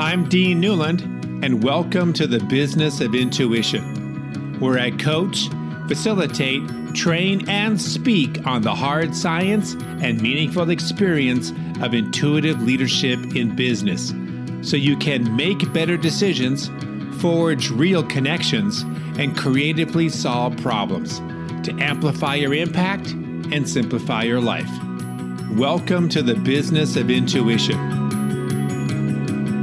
I'm Dean Newlund, and welcome to the Business of Intuition, where I coach, facilitate, train, and speak on the hard science and meaningful experience of intuitive leadership in business so you can make better decisions, forge real connections, and creatively solve problems to amplify your impact and simplify your life. Welcome to the Business of Intuition.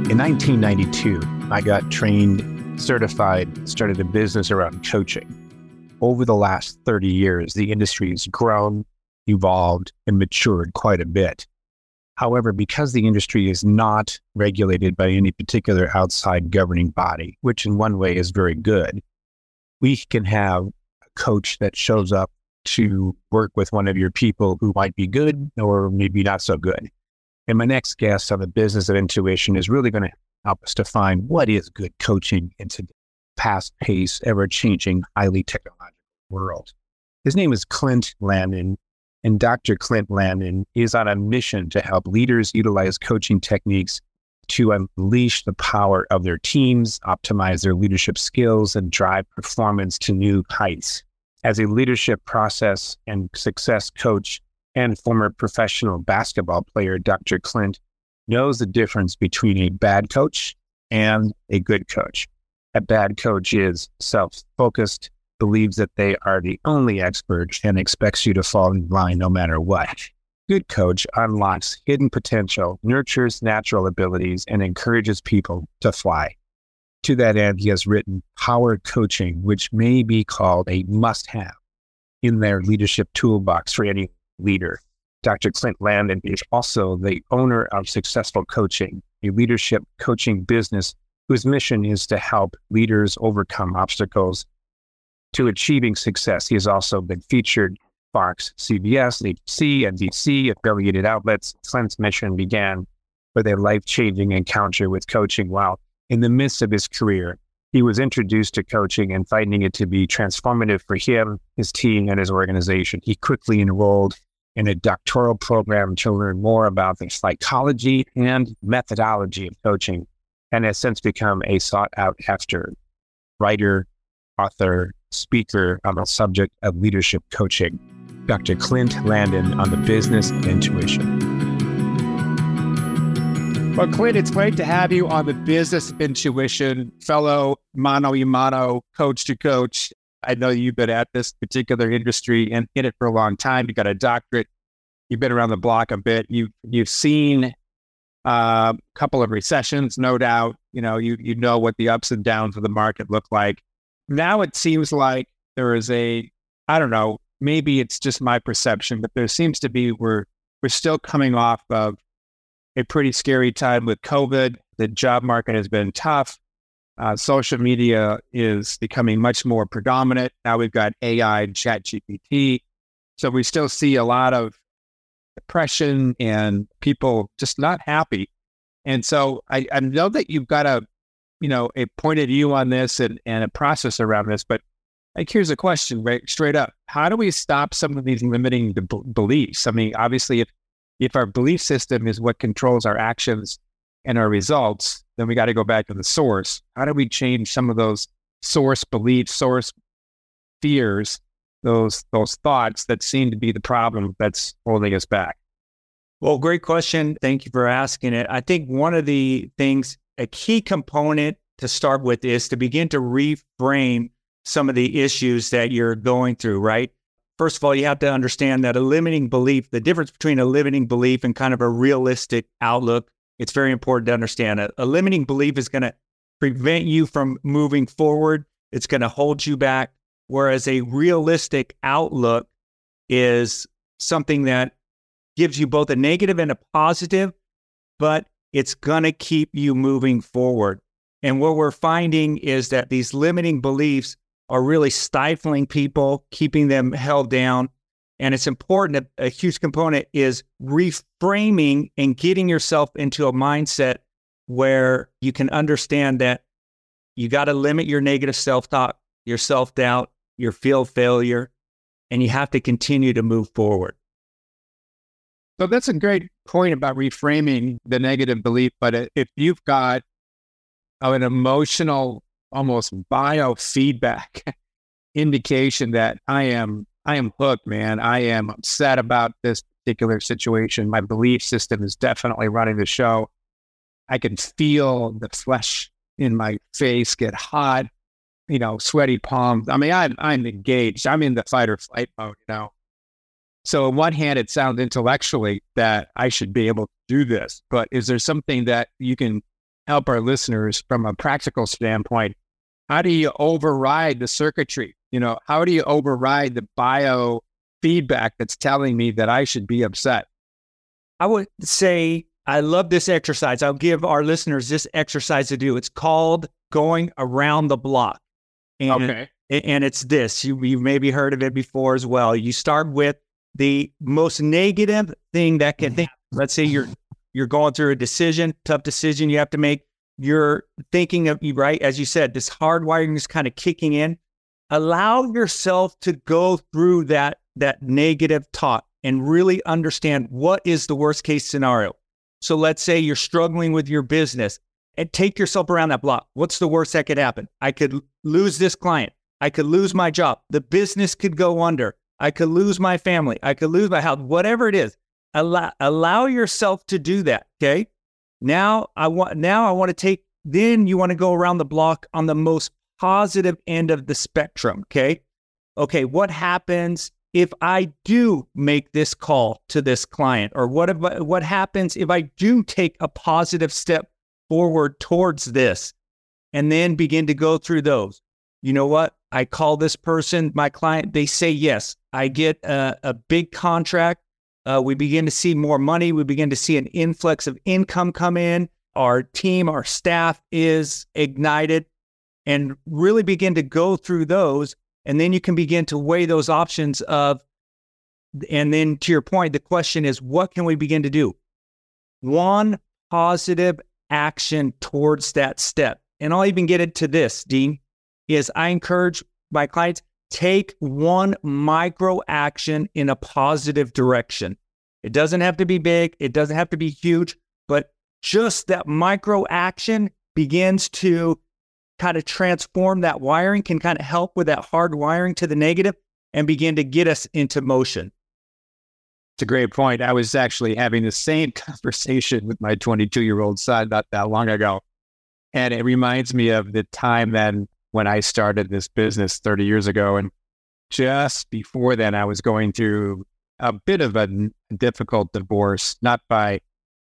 In 1992, I got trained, certified, started a business around coaching. Over the last 30 years, the industry has grown, evolved, and matured quite a bit. However, because the industry is not regulated by any particular outside governing body, which in one way is very good, we can have a coach that shows up to work with one of your people who might be good or maybe not so good. And my next guest on the business of intuition is really going to help us define what is good coaching in today's fast paced, ever changing, highly technological world. His name is Clint Ladine, and Dr. Clint Ladine is on a mission to help leaders utilize coaching techniques to unleash the power of their teams, optimize their leadership skills, and drive performance to new heights. As a leadership process and success coach, and former professional basketball player Dr. Clint knows the difference between a bad coach and a good coach. A bad coach is self focused, believes that they are the only expert, and expects you to fall in line no matter what. Good coach unlocks hidden potential, nurtures natural abilities, and encourages people to fly. To that end, he has written Power Coaching, which may be called a must have in their leadership toolbox for any leader. Dr. Clint Ladine is also the owner of Successfully Coaching, a leadership coaching business whose mission is to help leaders overcome obstacles to achieving success. He has also been featured Fox, CBS, ABC, NBC, affiliated outlets. Clint's mission began with a life changing encounter with coaching while in the midst of his career. He was introduced to coaching and finding it to be transformative for him, his team, and his organization. He quickly enrolled in a doctoral program to learn more about the psychology and methodology of coaching and has since become a sought out after writer, author, speaker on the subject of leadership coaching. Dr. Clint Ladine on the business of intuition. Well, Clint, it's great to have you on the business of intuition, fellow mano a mano, coach to coach. I know you've been at this particular industry and in it for a long time. You got a doctorate. You've been around the block a bit. You you've seen uh, a couple of recessions, no doubt. You know you you know what the ups and downs of the market look like. Now it seems like there is a I don't know. Maybe it's just my perception, but there seems to be we're we're still coming off of a pretty scary time with COVID. The job market has been tough. Uh, social media is becoming much more predominant. Now we've got AI and ChatGPT. So we still see a lot of depression and people just not happy. And so I, I know that you've got a, you know, a point of view on this and, and a process around this, but like, here's a question right straight up. How do we stop some of these limiting b- beliefs? I mean, obviously if, if our belief system is what controls our actions and our results, then we got to go back to the source. How do we change some of those source beliefs, source fears, those those thoughts that seem to be the problem that's holding us back? Well, great question. Thank you for asking it. I think one of the things, a key component to start with is to begin to reframe some of the issues that you're going through, right? First of all, you have to understand that a limiting belief, the difference between a limiting belief and kind of a realistic outlook it's very important to understand a, a limiting belief is going to prevent you from moving forward. It's going to hold you back. Whereas a realistic outlook is something that gives you both a negative and a positive, but it's going to keep you moving forward. And what we're finding is that these limiting beliefs are really stifling people, keeping them held down. And it's important, a, a huge component is reframing and getting yourself into a mindset where you can understand that you got to limit your negative self talk, your self doubt, your feel failure, and you have to continue to move forward. So that's a great point about reframing the negative belief. But if you've got an emotional, almost biofeedback indication that I am I am hooked, man. I am upset about this particular situation. My belief system is definitely running the show. I can feel the flesh in my face get hot, you know, sweaty palms. I mean, I'm I'm engaged. I'm in the fight or flight mode, you know. So on one hand, it sounds intellectually that I should be able to do this, but is there something that you can help our listeners from a practical standpoint? How do you override the circuitry? You know, how do you override the bio feedback that's telling me that I should be upset? I would say I love this exercise. I'll give our listeners this exercise to do. It's called going around the block. And, okay. And it's this. You, you maybe heard of it before as well. You start with the most negative thing that can think. Let's say you're you're going through a decision, tough decision you have to make. You're thinking of you right, as you said, this hardwiring is kind of kicking in. Allow yourself to go through that that negative thought and really understand what is the worst case scenario. So let's say you're struggling with your business and take yourself around that block. What's the worst that could happen? I could lose this client. I could lose my job. The business could go under. I could lose my family. I could lose my health, whatever it is. Allow, allow yourself to do that. Okay. Now I want, now I want to take, then you want to go around the block on the most positive end of the spectrum. Okay. Okay. What happens if I do make this call to this client? Or what, if, what happens if I do take a positive step forward towards this and then begin to go through those? You know what? I call this person my client. They say yes. I get a, a big contract. Uh, we begin to see more money. We begin to see an influx of income come in. Our team, our staff is ignited and really begin to go through those. And then you can begin to weigh those options of, and then to your point, the question is, what can we begin to do? One positive action towards that step. And I'll even get into this, Dean, is I encourage my clients take one micro action in a positive direction. It doesn't have to be big, it doesn't have to be huge, but just that micro action begins to kind of transform that wiring, can kind of help with that hard wiring to the negative and begin to get us into motion. It's a great point. I was actually having the same conversation with my 22 year old son not that long ago. And it reminds me of the time then when I started this business 30 years ago. And just before then, I was going through a bit of a difficult divorce, not by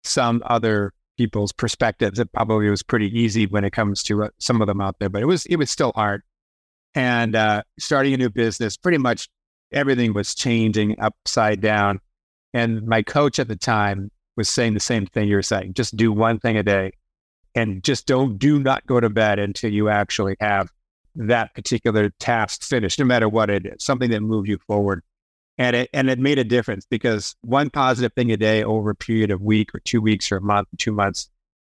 some other people's perspectives. It probably was pretty easy when it comes to uh, some of them out there, but it was it was still hard. And uh, starting a new business, pretty much everything was changing upside down. And my coach at the time was saying the same thing you're saying: just do one thing a day and just don't do not go to bed until you actually have that particular task finished, no matter what it is, something that moves you forward. And it and it made a difference because one positive thing a day over a period of week or two weeks or a month, two months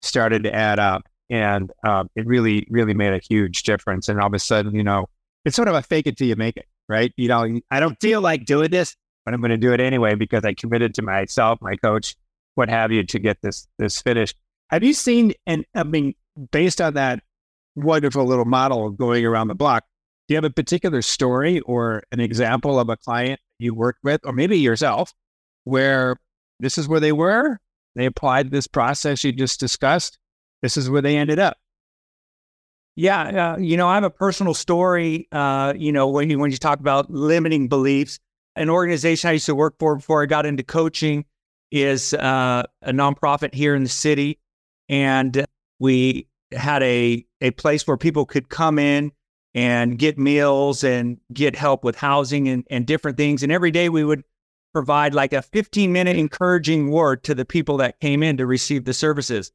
started to add up. And um, it really, really made a huge difference. And all of a sudden, you know, it's sort of a fake it till you make it, right? You know, I don't feel like doing this, but I'm going to do it anyway because I committed to myself, my coach, what have you, to get this this finished. Have you seen, and I mean, based on that wonderful little model of going around the block, do you have a particular story or an example of a client you worked with, or maybe yourself, where this is where they were? They applied this process you just discussed. This is where they ended up. Yeah, uh, you know, I have a personal story. Uh, you know, when you when you talk about limiting beliefs, an organization I used to work for before I got into coaching is uh, a nonprofit here in the city and we had a a place where people could come in and get meals and get help with housing and, and different things. And every day we would provide like a 15 minute encouraging word to the people that came in to receive the services.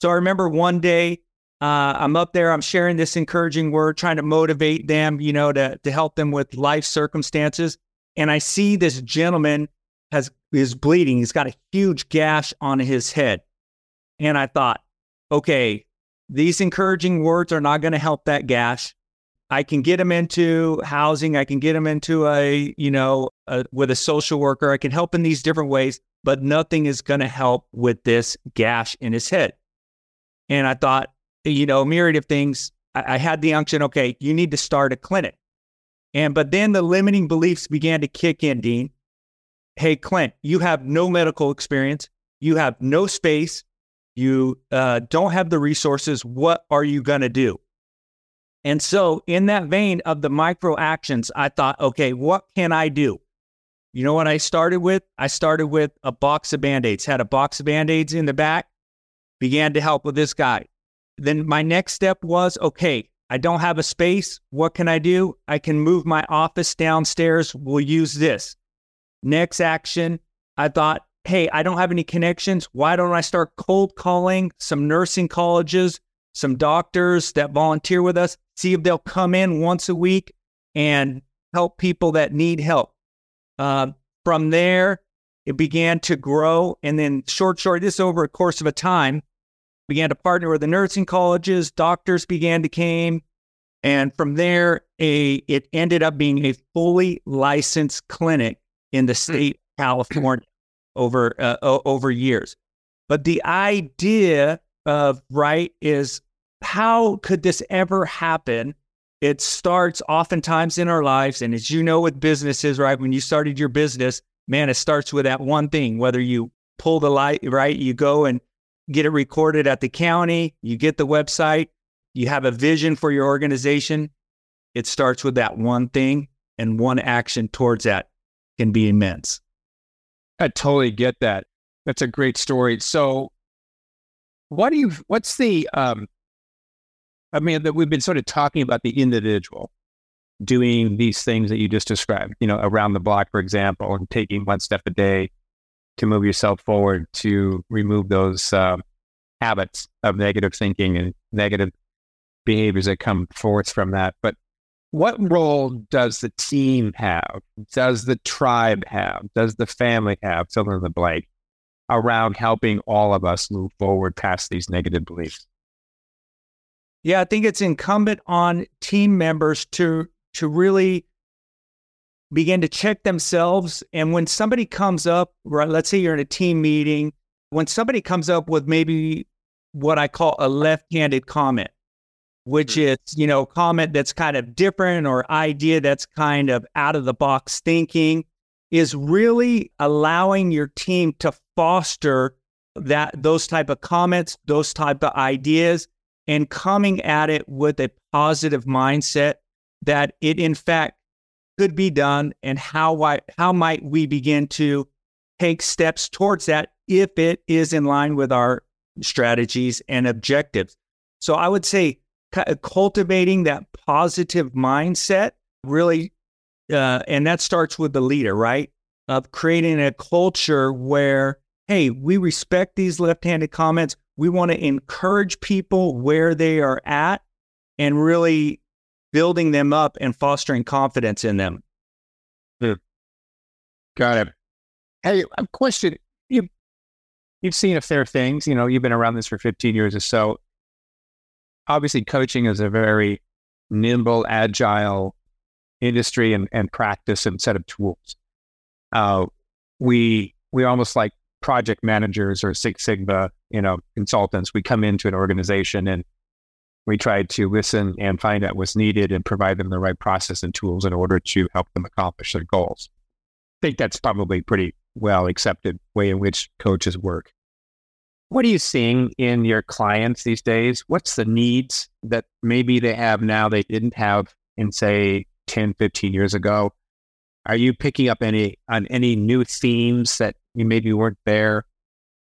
So I remember one day uh, I'm up there, I'm sharing this encouraging word, trying to motivate them, you know, to, to help them with life circumstances. And I see this gentleman has is bleeding. He's got a huge gash on his head. And I thought, okay, these encouraging words are not going to help that gash. I can get him into housing. I can get him into a, you know, a, with a social worker. I can help in these different ways, but nothing is going to help with this gash in his head. And I thought, you know, a myriad of things. I, I had the unction, okay, you need to start a clinic. And but then the limiting beliefs began to kick in, Dean. Hey, Clint, you have no medical experience. You have no space. You uh, don't have the resources. What are you going to do? And so, in that vein of the micro actions, I thought, okay, what can I do? You know what I started with? I started with a box of band aids, had a box of band aids in the back, began to help with this guy. Then my next step was okay, I don't have a space. What can I do? I can move my office downstairs. We'll use this. Next action, I thought, hey, I don't have any connections. Why don't I start cold calling some nursing colleges, some doctors that volunteer with us, see if they'll come in once a week and help people that need help. Uh, from there, it began to grow. And then, short, short, this over a course of a time, began to partner with the nursing colleges, doctors began to came. And from there, a it ended up being a fully licensed clinic in the hmm. state of California over uh, over years. But the idea of right is how could this ever happen? It starts oftentimes in our lives, and as you know with businesses, right? When you started your business, man, it starts with that one thing. Whether you pull the light, right? You go and get it recorded at the county, you get the website, you have a vision for your organization. It starts with that one thing, and one action towards that can be immense. I totally get that. That's a great story. So, what do you? What's the? Um, I mean, that we've been sort of talking about the individual doing these things that you just described. You know, around the block, for example, and taking one step a day to move yourself forward to remove those um, habits of negative thinking and negative behaviors that come forth from that. But what role does the team have? Does the tribe have? Does the family have? Fill in the blank around helping all of us move forward past these negative beliefs. Yeah, I think it's incumbent on team members to to really begin to check themselves. And when somebody comes up, right, let's say you're in a team meeting, when somebody comes up with maybe what I call a left-handed comment, which mm-hmm. is, you know, comment that's kind of different or idea that's kind of out of the box thinking is really allowing your team to foster that those type of comments, those type of ideas and coming at it with a positive mindset that it in fact could be done and how why, how might we begin to take steps towards that if it is in line with our strategies and objectives. So I would say cultivating that positive mindset really, uh, and that starts with the leader, right? Of creating a culture where, hey, we respect these left handed comments. We want to encourage people where they are at and really building them up and fostering confidence in them. Hmm. Got it. Hey, a question. You, you've seen a fair things. You know, you've been around this for 15 years or so obviously coaching is a very nimble, agile industry and, and practice and set of tools. Uh, we we almost like project managers or Six Sigma, you know, consultants. We come into an organization and we try to listen and find out what's needed and provide them the right process and tools in order to help them accomplish their goals. I think that's probably pretty well accepted way in which coaches work. What are you seeing in your clients these days? What's the needs that maybe they have now they didn't have in say 10, 15 years ago? Are you picking up any on any new themes that you maybe weren't there,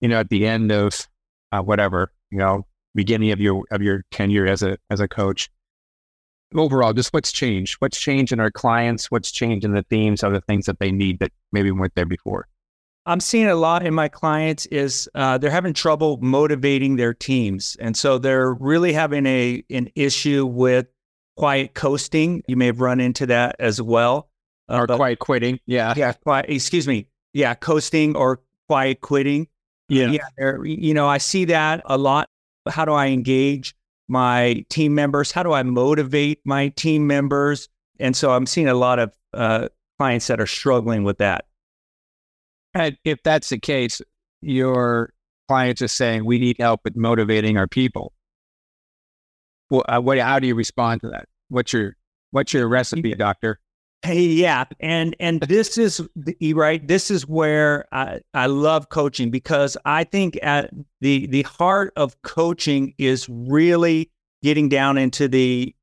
you know, at the end of uh, whatever, you know, beginning of your of your tenure as a as a coach? Overall, just what's changed? What's changed in our clients? What's changed in the themes of the things that they need that maybe weren't there before? I'm seeing a lot in my clients is uh, they're having trouble motivating their teams, and so they're really having a an issue with quiet coasting. You may have run into that as well, uh, or but, quiet quitting. Yeah, yeah. Quiet, excuse me. Yeah, coasting or quiet quitting. Yeah, yeah. You know, I see that a lot. How do I engage my team members? How do I motivate my team members? And so I'm seeing a lot of uh, clients that are struggling with that. And if that's the case, your clients are saying we need help with motivating our people. well, uh, what, how do you respond to that? What's your what's your recipe, doctor? Yeah, and and this is right. This is where I, I love coaching because I think at the the heart of coaching is really getting down into the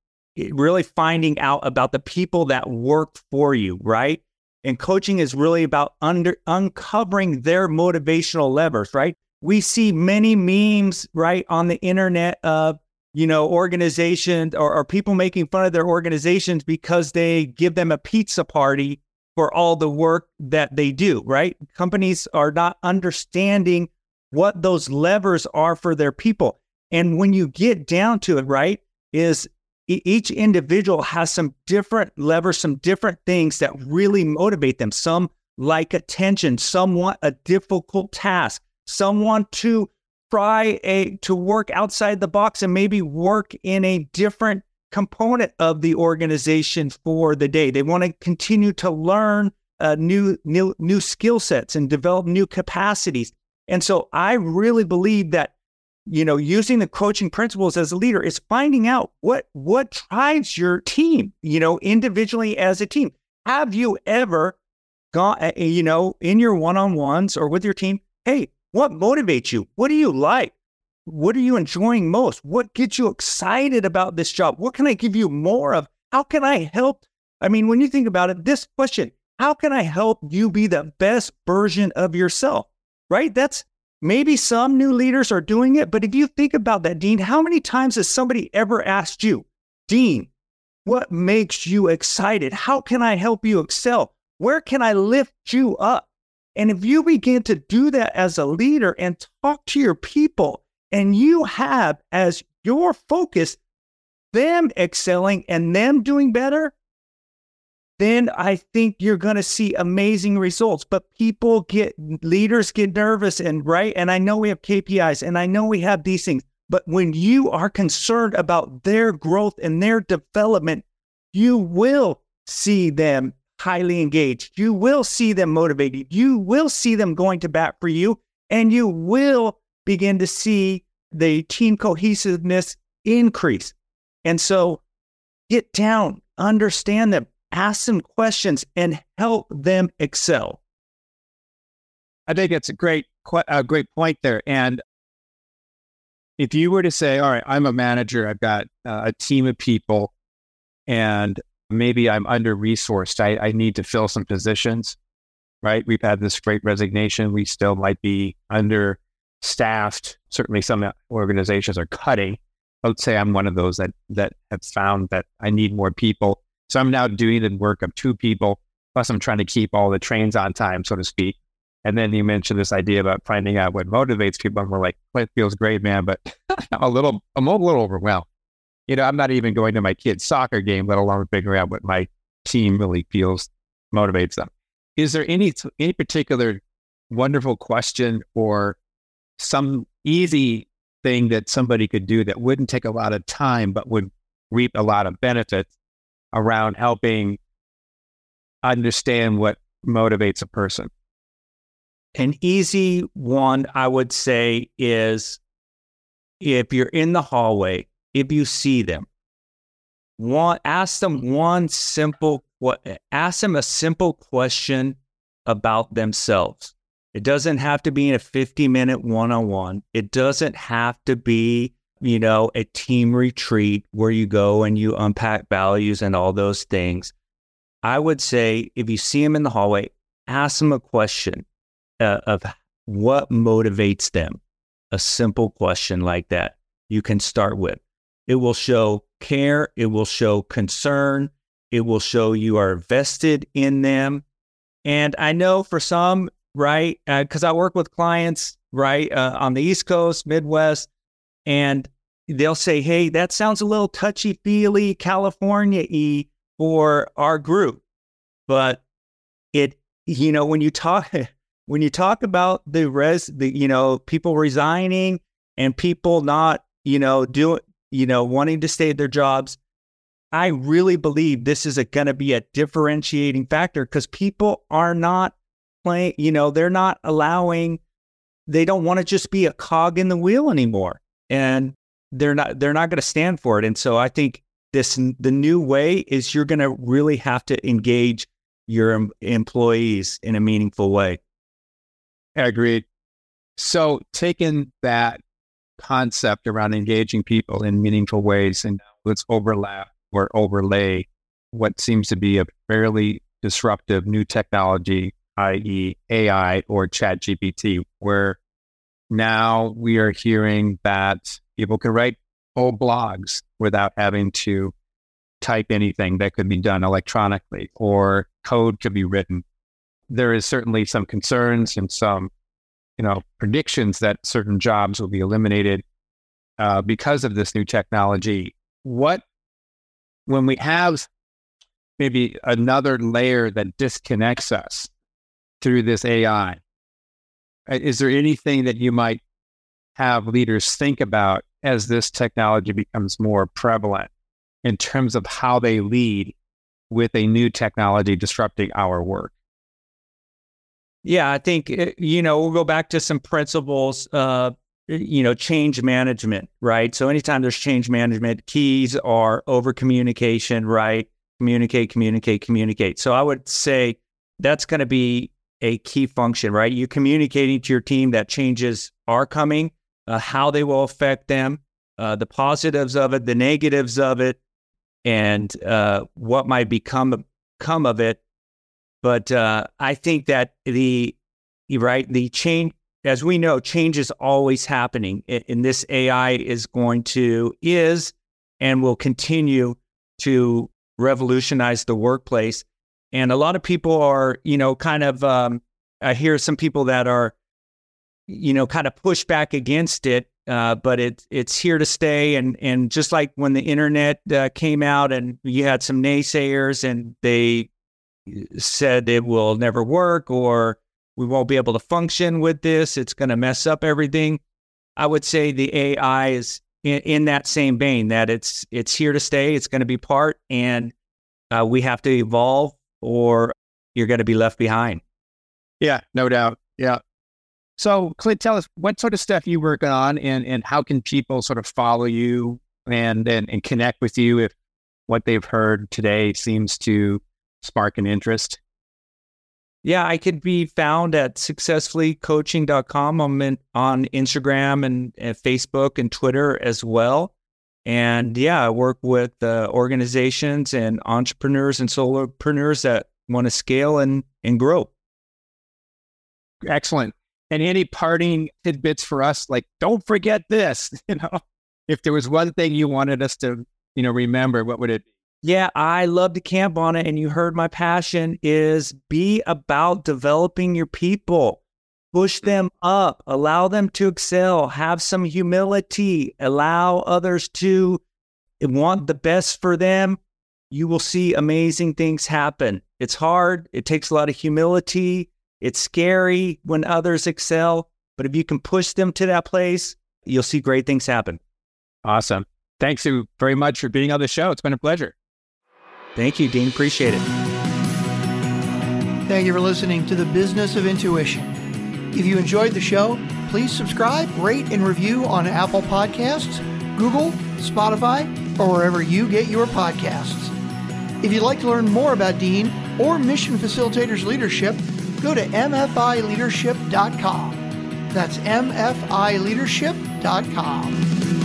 really finding out about the people that work for you, right? And coaching is really about under uncovering their motivational levers, right? We see many memes, right, on the internet of, you know, organizations or, or people making fun of their organizations because they give them a pizza party for all the work that they do, right? Companies are not understanding what those levers are for their people. And when you get down to it, right, is each individual has some different levers, some different things that really motivate them. Some like attention, some want a difficult task, some want to try a to work outside the box and maybe work in a different component of the organization for the day. They want to continue to learn uh, new new new skill sets and develop new capacities. And so I really believe that you know, using the coaching principles as a leader is finding out what what drives your team, you know, individually as a team. Have you ever gone, eh, eh, you know, in your one-on-ones or with your team, hey, what motivates you? What do you like? What are you enjoying most? What gets you excited about this job? What can I give you more of? How can I help? I mean, when you think about it, this question, how can I help you be the best version of yourself? Right? That's Maybe some new leaders are doing it, but if you think about that, Dean, how many times has somebody ever asked you, Dean, what makes you excited? How can I help you excel? Where can I lift you up? And if you begin to do that as a leader and talk to your people, and you have as your focus them excelling and them doing better, then I think you're going to see amazing results. But people get, leaders get nervous and right. And I know we have KPIs and I know we have these things. But when you are concerned about their growth and their development, you will see them highly engaged. You will see them motivated. You will see them going to bat for you. And you will begin to see the team cohesiveness increase. And so get down, understand them, ask them questions and help them excel. I think it's a great, a great point there. And if you were to say, all right, I'm a manager, I've got uh, a team of people, and maybe I'm under resourced, I, I need to fill some positions, right? We've had this great resignation. We still might be understaffed. Certainly, some organizations are cutting. Let's say I'm one of those that that have found that I need more people. So I'm now doing the work of two people, plus I'm trying to keep all the trains on time, so to speak. And then you mentioned this idea about finding out what motivates people. And we're like, well, it feels great, man, but I'm a little, I'm a little overwhelmed. You know, I'm not even going to my kid's soccer game, let alone figuring out what my team really feels motivates them. Is there any any particular wonderful question or some easy thing that somebody could do that wouldn't take a lot of time but would reap a lot of benefits around helping understand what motivates a person? An easy one, I would say, is if you're in the hallway, if you see them, one, ask them one simple ask them a simple question about themselves. It doesn't have to be in a 50 minute one on one. It doesn't have to be you know, a team retreat where you go and you unpack values and all those things. I would say if you see them in the hallway, ask them a question uh, of what motivates them. A simple question like that you can start with. It will show care, it will show concern, it will show you are vested in them. And I know for some, right, because uh, I work with clients, right, uh, on the East Coast, Midwest, and they'll say, hey, that sounds a little touchy feely, California y for our group. But it, you know, when you talk, when you talk about the res, the, you know, people resigning and people not, you know, doing, you know, wanting to stay at their jobs, I really believe this is going to be a differentiating factor because people are not playing, you know, they're not allowing, they don't want to just be a cog in the wheel anymore. And they're not they're not going to stand for it. And so I think this the new way is you're going to really have to engage your employees in a meaningful way. Agreed. So taking that concept around engaging people in meaningful ways and let's overlap or overlay what seems to be a fairly disruptive new technology, i.e., AI or ChatGPT, where now we are hearing that people can write whole blogs without having to type anything that could be done electronically or code could be written. There is certainly some concerns and some, you know, predictions that certain jobs will be eliminated uh, because of this new technology. What, when we have maybe another layer that disconnects us through this AI, is there anything that you might have leaders think about as this technology becomes more prevalent in terms of how they lead with a new technology disrupting our work? Yeah, I think, eh, you know, we'll go back to some principles, uh, you know, change management, right? So anytime there's change management, keys are over communication, right? Communicate, communicate, communicate. So I would say that's going to be a key function, right? You're communicating to your team that changes are coming, uh, how they will affect them, uh, the positives of it, the negatives of it, and uh, what might become come of it. But uh, I think that the right the change, as we know, change is always happening, and this AI is going to is and will continue to revolutionize the workplace. And a lot of people are, you know, kind of. Um, I hear some people that are, you know, kind of push back against it uh, but it's it's here to stay. And and just like when the internet uh, came out, and you had some naysayers, and they said it will never work, or we won't be able to function with this. It's going to mess up everything. I would say the AI is in, in, that same vein that it's it's here to stay. It's going to be part, and uh, we have to evolve, or you're going to be left behind. Yeah, no doubt. Yeah. So, Clint, tell us what sort of stuff you working on, and and how can people sort of follow you and and, and connect with you if what they've heard today seems to spark an interest. Yeah, I could be found at successfullycoaching.com. I'm in, on Instagram and, and, Facebook and Twitter as well. And yeah, I work with uh, organizations and entrepreneurs and solopreneurs that want to scale and, and grow. Excellent and any parting tidbits for us like don't forget this you know if there was one thing you wanted us to you know remember what would it be yeah i love to camp on it and you heard my passion is be about developing your people push mm. them up allow them to excel have some humility allow others to want the best for them you will see amazing things happen it's hard it takes a lot of humility it's scary when others excel, but if you can push them to that place, you'll see great things happen. Awesome. Thanks very much for being on the show. It's been a pleasure. Thank you, Dean. Appreciate it. Thank you for listening to the Business of Intuition. If you enjoyed the show, please subscribe, rate, and review on Apple Podcasts, Google, Spotify, or wherever you get your podcasts. If you'd like to learn more about Dean or Mission Facilitators Leadership, go to mfileadership.com. That's mfileadership.com.